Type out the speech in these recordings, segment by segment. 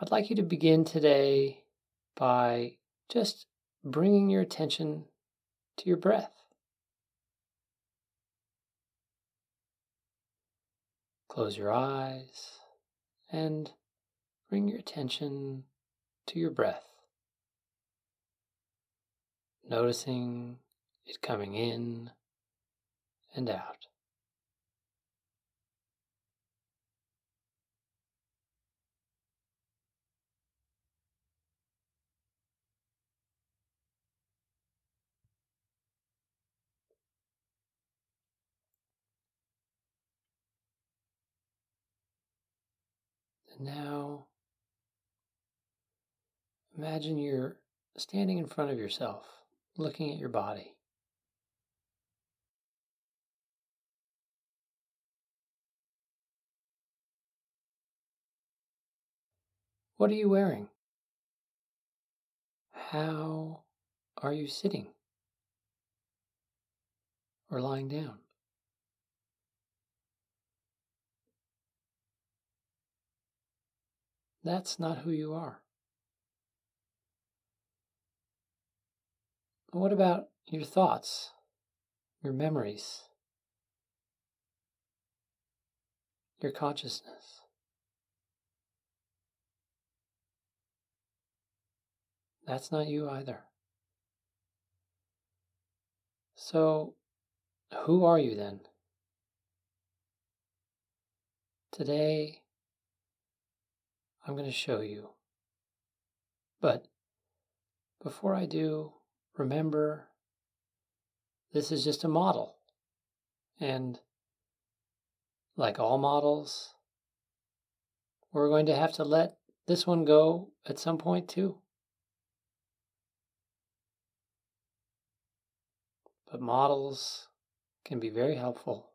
I'd like you to begin today by just bringing your attention to your breath. Close your eyes and bring your attention to your breath. Noticing it coming in and out. Now imagine you're standing in front of yourself, looking at your body. What are you wearing? How are you sitting or lying down? That's not who you are. What about your thoughts, your memories, your consciousness? That's not you either. So, who are you then? Today, I'm going to show you. But before I do, remember this is just a model. And like all models, we're going to have to let this one go at some point too. But models can be very helpful.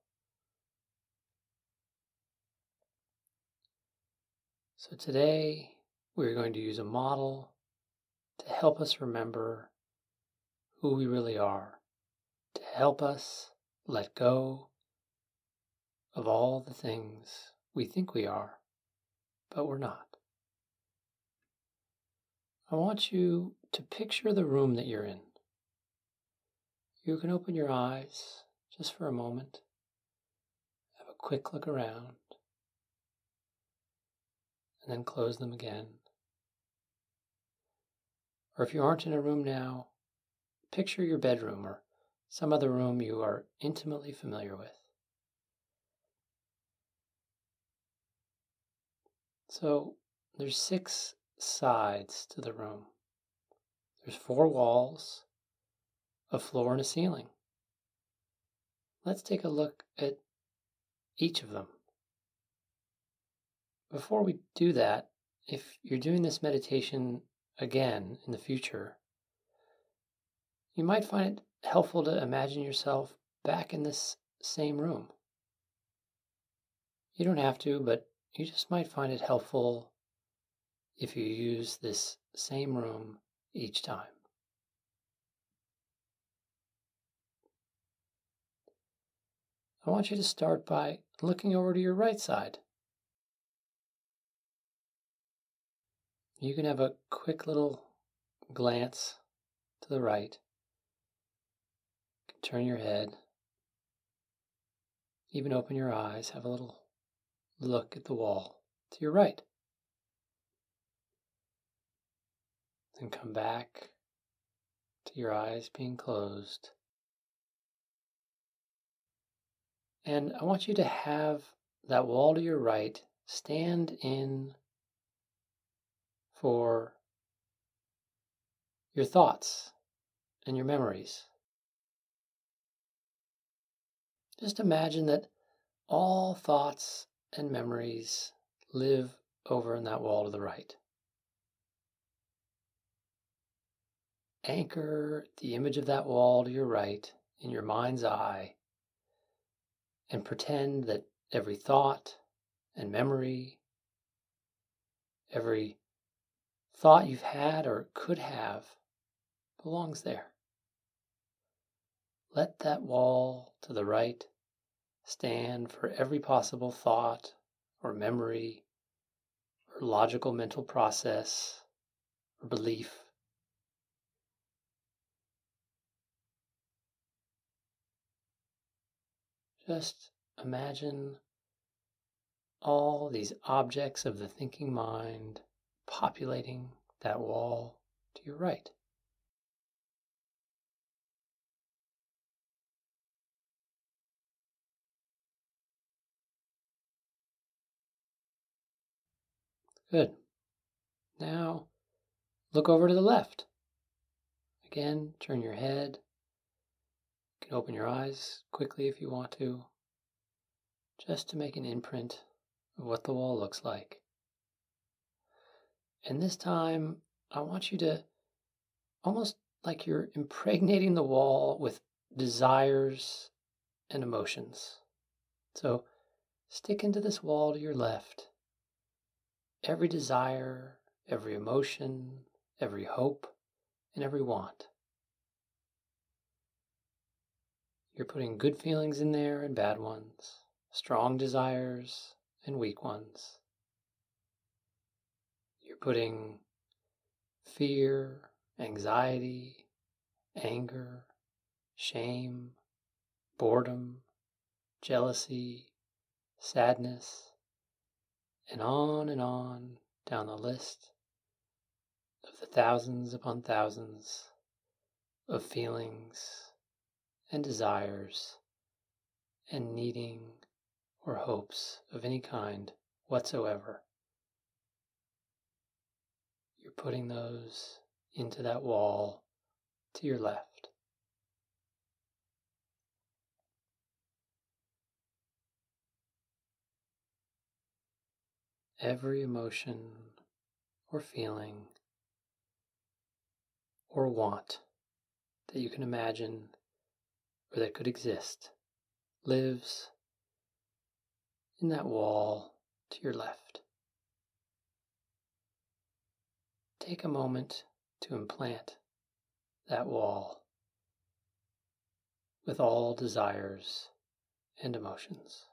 So today we're going to use a model to help us remember who we really are, to help us let go of all the things we think we are, but we're not. I want you to picture the room that you're in. You can open your eyes just for a moment, have a quick look around, and then close them again. Or if you aren't in a room now, picture your bedroom or some other room you are intimately familiar with. So there's six sides to the room. There's four walls a floor and a ceiling. Let's take a look at each of them. Before we do that, if you're doing this meditation again in the future, you might find it helpful to imagine yourself back in this same room. You don't have to, but you just might find it helpful if you use this same room each time. I want you to start by looking over to your right side. You can have a quick little glance to the right. Turn your head. Even open your eyes. Have a little look at the wall to your right. Then come back to your eyes being closed. And I want you to have that wall to your right stand in for your thoughts and your memories. Just imagine that all thoughts and memories live over in that wall to the right. Anchor the image of that wall to your right in your mind's eye and pretend that every thought and memory, every thought you've had or could have belongs there. Let that wall to the right stand for every possible thought or memory or logical mental process or belief. Just imagine all these objects of the thinking mind populating that wall to your right. Good. Now look over to the left. Again, turn your head. You can open your eyes quickly if you want to, just to make an imprint of what the wall looks like. And this time, I want you to almost like you're impregnating the wall with desires and emotions. So stick into this wall to your left. Every desire, every emotion, every hope, and every want. You're putting good feelings in there and bad ones, strong desires and weak ones. Putting fear, anxiety, anger, shame, boredom, jealousy, sadness, and on and on down the list of the thousands upon thousands of feelings and desires and needing or hopes of any kind whatsoever you're putting those into that wall to your left. Every emotion or feeling or want that you can imagine or that could exist lives in that wall to your left. Take a moment to implant that wall with all desires and emotions.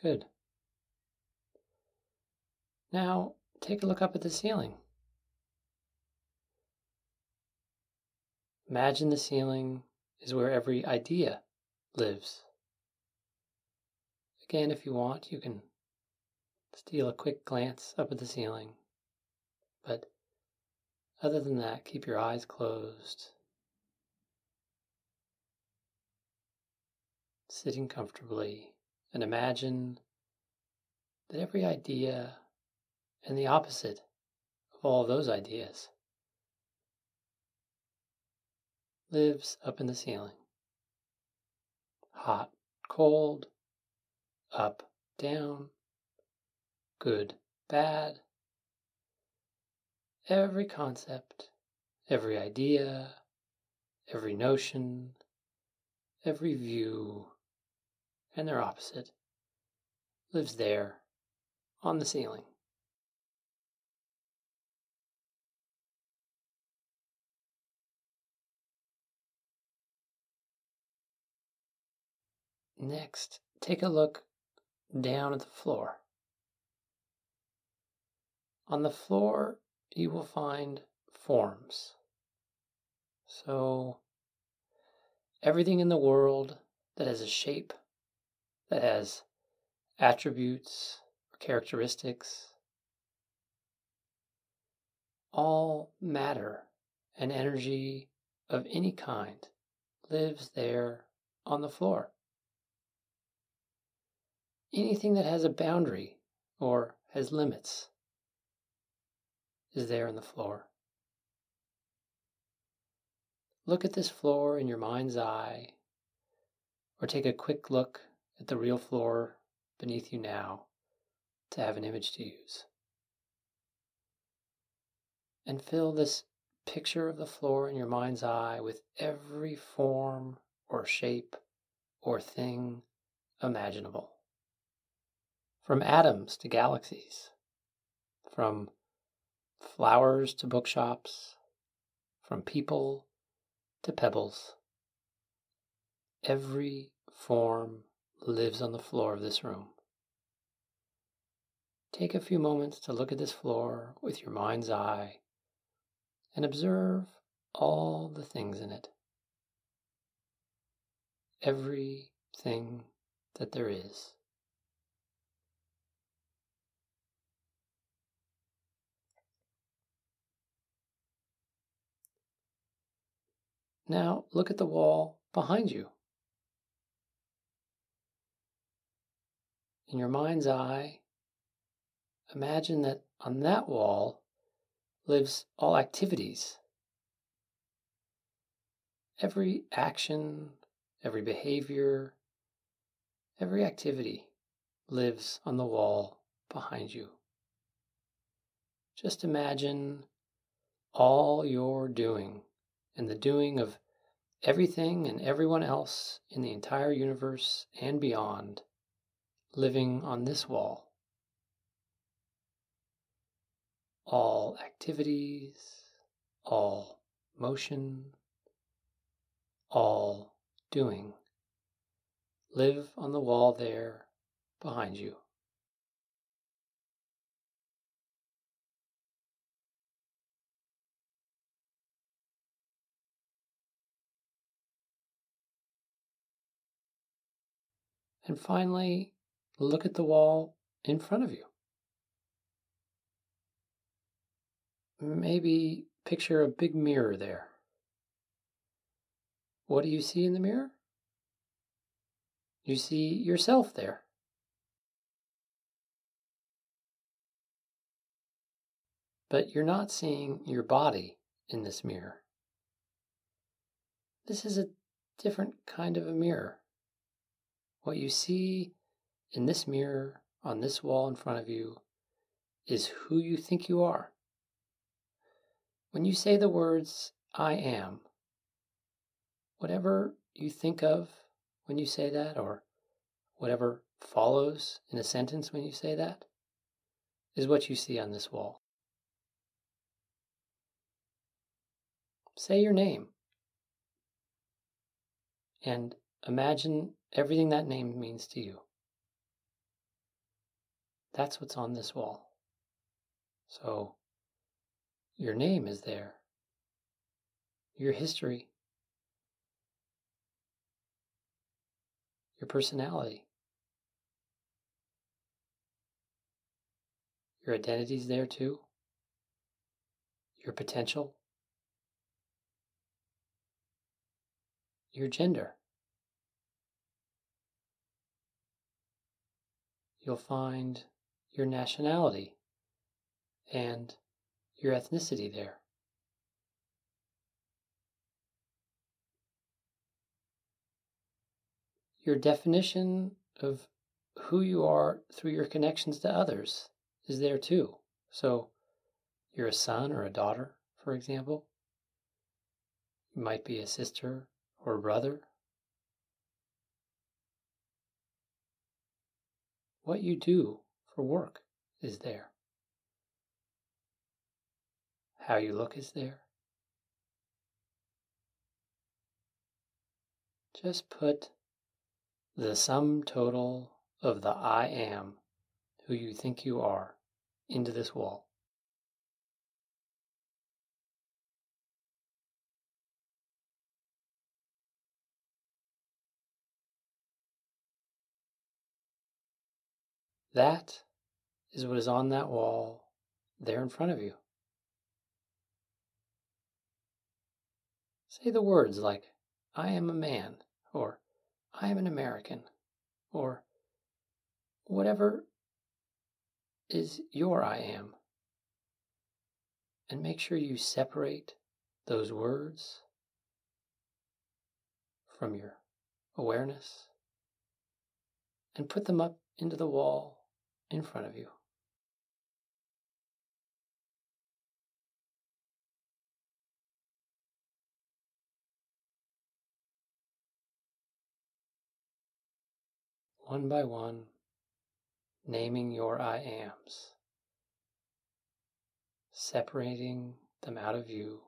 Good. Now take a look up at the ceiling. Imagine the ceiling is where every idea lives. Again, if you want, you can steal a quick glance up at the ceiling. But other than that, keep your eyes closed, sitting comfortably, and imagine that every idea and the opposite of all those ideas lives up in the ceiling. Hot, cold, up, down, good, bad. Every concept, every idea, every notion, every view, and their opposite lives there on the ceiling. Next, take a look down at the floor. On the floor, you will find forms. So, everything in the world that has a shape, that has attributes characteristics, all matter and energy of any kind lives there on the floor anything that has a boundary or has limits is there on the floor. look at this floor in your mind's eye, or take a quick look at the real floor beneath you now to have an image to use. And fill this picture of the floor in your mind's eye with every form or shape or thing imaginable. From atoms to galaxies, from flowers to bookshops, from people to pebbles. Every form lives on the floor of this room. Take a few moments to look at this floor with your mind's eye and observe all the things in it. Everything that there is. Now look at the wall behind you. In your mind's eye, imagine that on that wall lives all activities. Every action, every behavior, every activity lives on the wall behind you. Just imagine all you're doing and the doing of everything and everyone else in the entire universe and beyond living on this wall. All activities, all motion, all doing live on the wall there behind you. And finally, look at the wall in front of you. Maybe picture a big mirror there. What do you see in the mirror? You see yourself there. But you're not seeing your body in this mirror. This is a different kind of a mirror. What you see in this mirror on this wall in front of you is who you think you are. When you say the words, I am, whatever you think of when you say that, or whatever follows in a sentence when you say that, is what you see on this wall. Say your name and imagine everything that name means to you. That's what's on this wall. So, your name is there, your history, your personality, your identity's there too, your potential, your gender. You'll find your nationality and your ethnicity there. Your definition of who you are through your connections to others is there too. So, you're a son or a daughter, for example. You might be a sister or a brother What you do for work is there. How you look is there. Just put the sum total of the I am, who you think you are, into this wall. That is what is on that wall there in front of you. Say the words like, I am a man, or I am an American, or whatever is your I am. And make sure you separate those words from your awareness and put them up into the wall in front of you. One by one, naming your I ams, separating them out of you,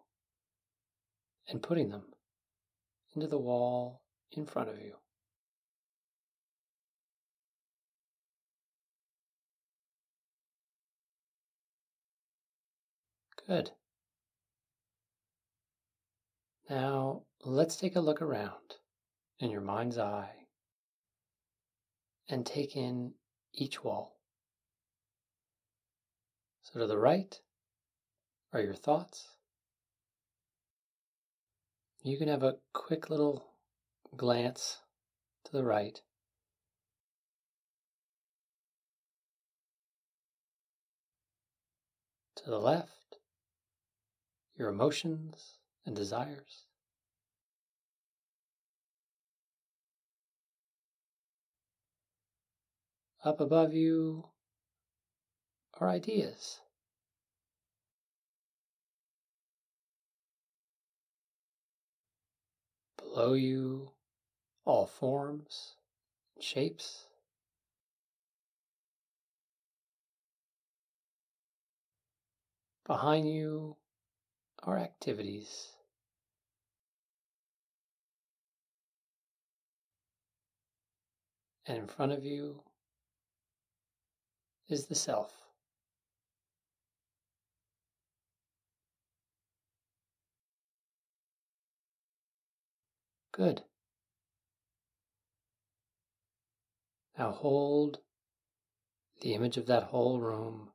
and putting them into the wall in front of you. Good. Now let's take a look around in your mind's eye and take in each wall. So to the right are your thoughts. You can have a quick little glance to the right. To the left, your emotions and desires. Up above you are ideas. Below you, all forms and shapes. Behind you are activities. And in front of you is the self. Good. Now hold the image of that whole room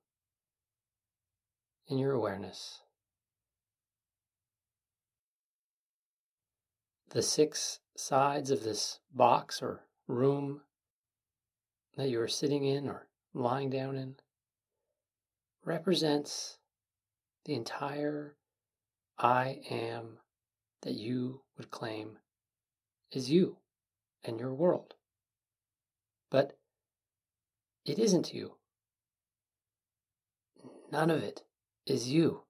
in your awareness. The six sides of this box or room that you are sitting in or lying down in represents the entire I am that you would claim is you and your world. But it isn't you. None of it is you.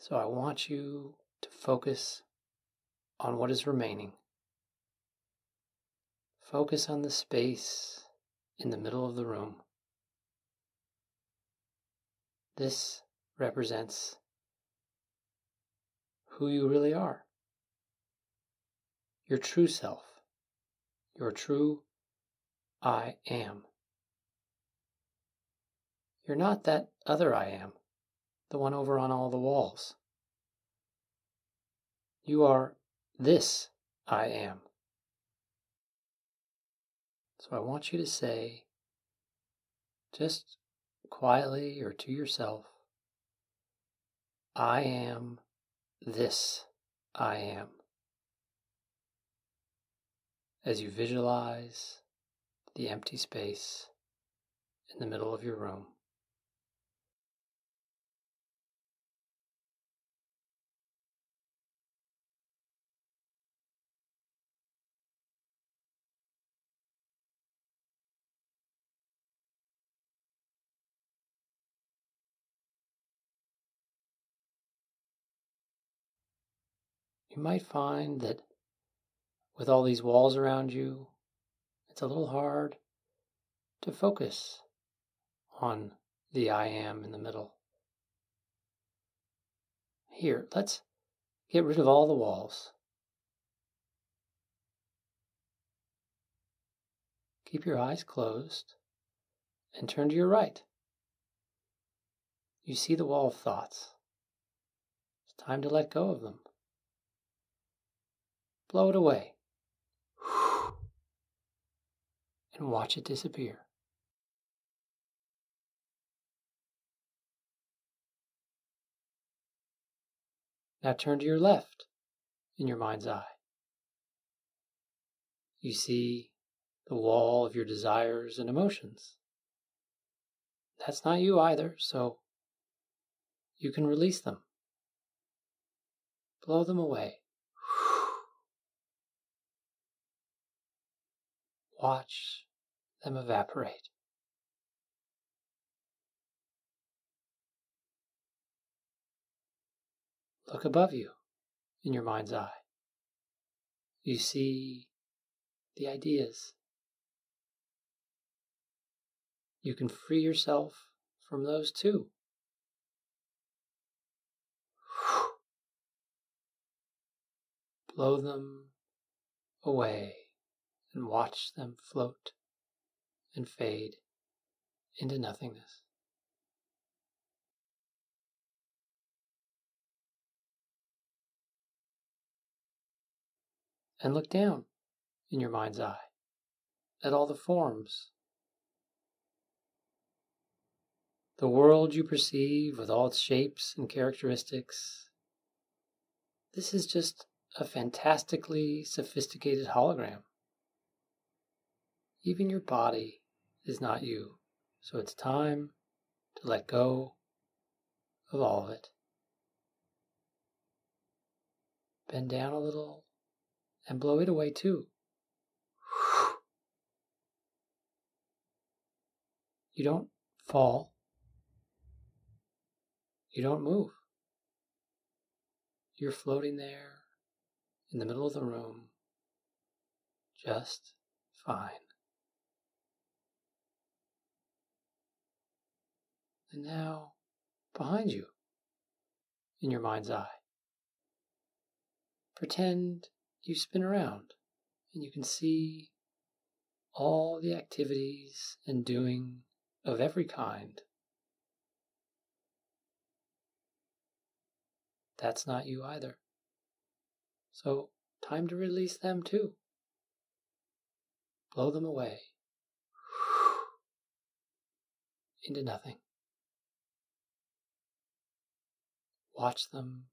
So I want you to focus on what is remaining. Focus on the space in the middle of the room. This represents who you really are. Your true self. Your true I am. You're not that other I am, the one over on all the walls. You are this I am. So I want you to say, just quietly or to yourself, I am this I am. As you visualize the empty space in the middle of your room. You might find that with all these walls around you, it's a little hard to focus on the I am in the middle. Here, let's get rid of all the walls. Keep your eyes closed and turn to your right. You see the wall of thoughts. It's time to let go of them. Blow it away. And watch it disappear. Now turn to your left in your mind's eye. You see the wall of your desires and emotions. That's not you either, so you can release them. Blow them away. Watch them evaporate. Look above you in your mind's eye. You see the ideas. You can free yourself from those too. Blow them away and watch them float and fade into nothingness. And look down in your mind's eye at all the forms. The world you perceive with all its shapes and characteristics. This is just a fantastically sophisticated hologram. Even your body is not you, so it's time to let go of all of it. Bend down a little and blow it away too. You don't fall. You don't move. You're floating there in the middle of the room just fine. And now, behind you, in your mind's eye, pretend you spin around and you can see all the activities and doing of every kind. That's not you either. So, time to release them too. Blow them away into nothing. Watch them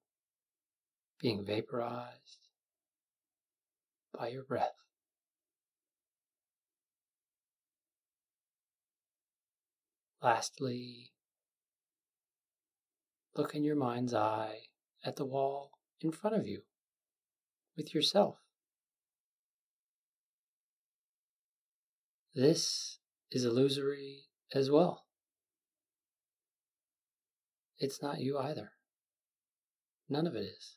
being vaporized by your breath. Lastly, look in your mind's eye at the wall in front of you with yourself. This is illusory as well. It's not you either. None of it is.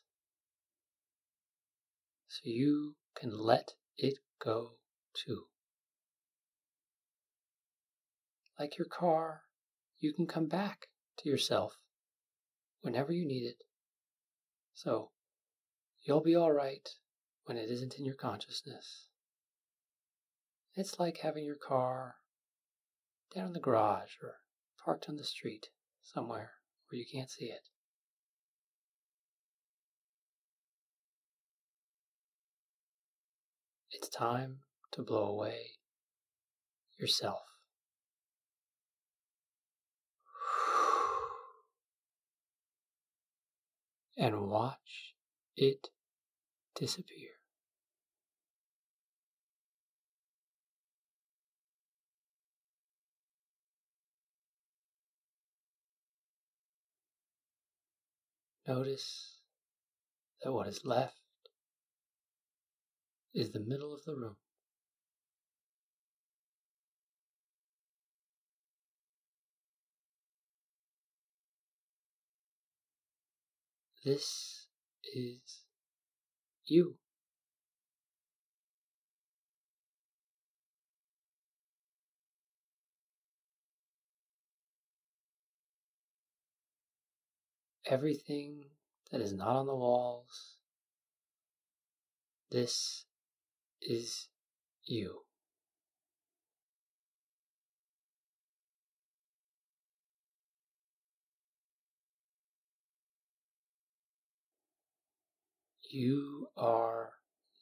So you can let it go too. Like your car, you can come back to yourself whenever you need it. So you'll be all right when it isn't in your consciousness. It's like having your car down in the garage or parked on the street somewhere where you can't see it. It's time to blow away yourself. And watch it disappear. Notice that what is left is the middle of the room. This is you. Everything that is not on the walls, this is you. You are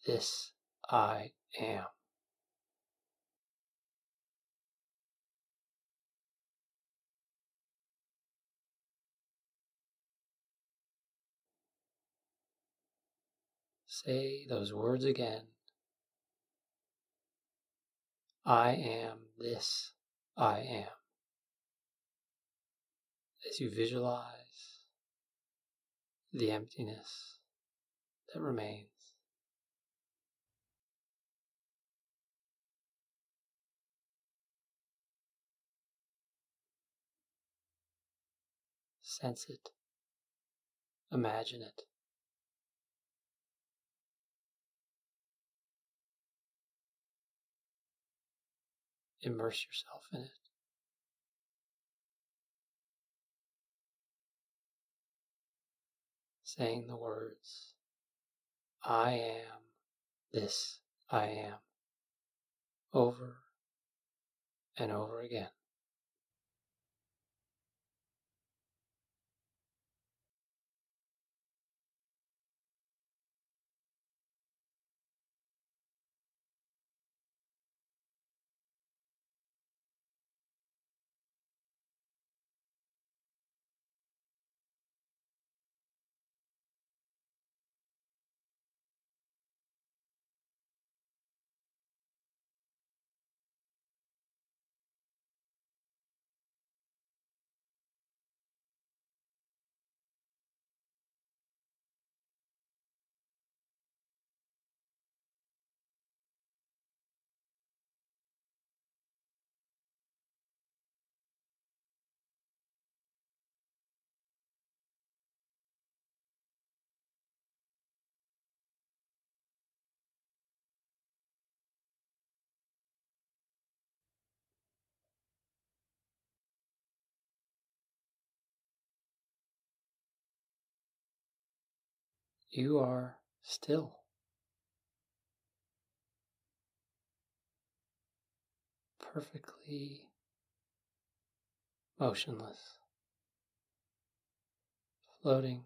this I am. Say those words again. I am this I am. As you visualize the emptiness that remains. Sense it. Imagine it. Immerse yourself in it. Saying the words, I am this I am, over and over again. You are still. Perfectly motionless, floating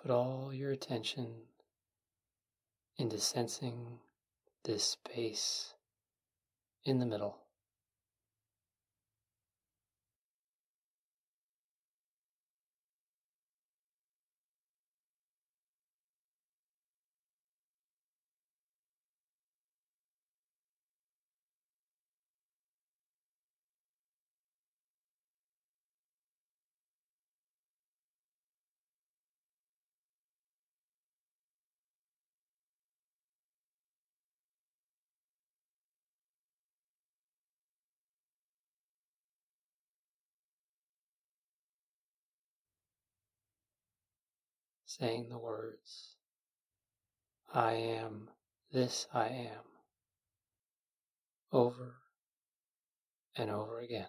Put all your attention into sensing this space in the middle. Saying the words, I am this I am, over and over again.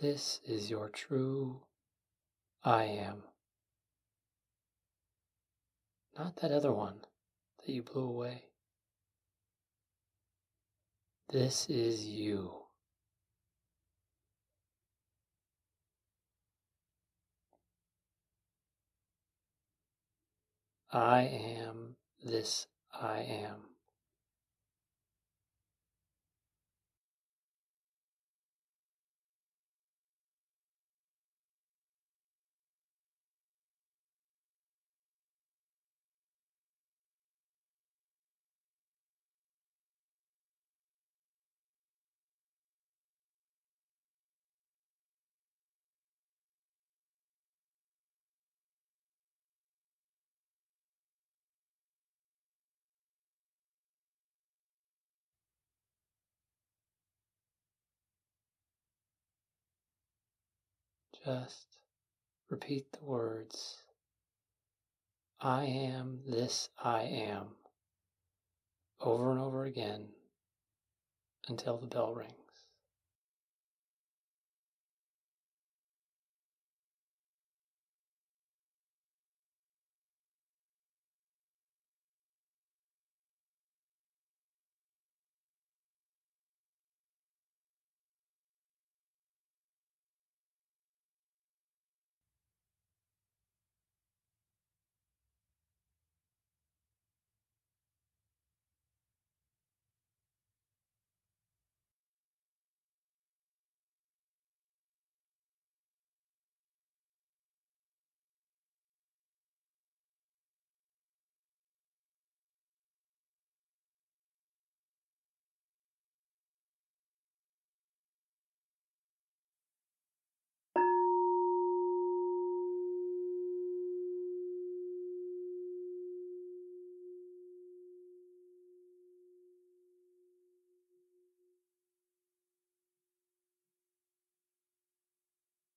This is your true I am. Not that other one that you blew away. This is you. I am this I am. Just repeat the words. I am this I am. Over and over again until the bell rings.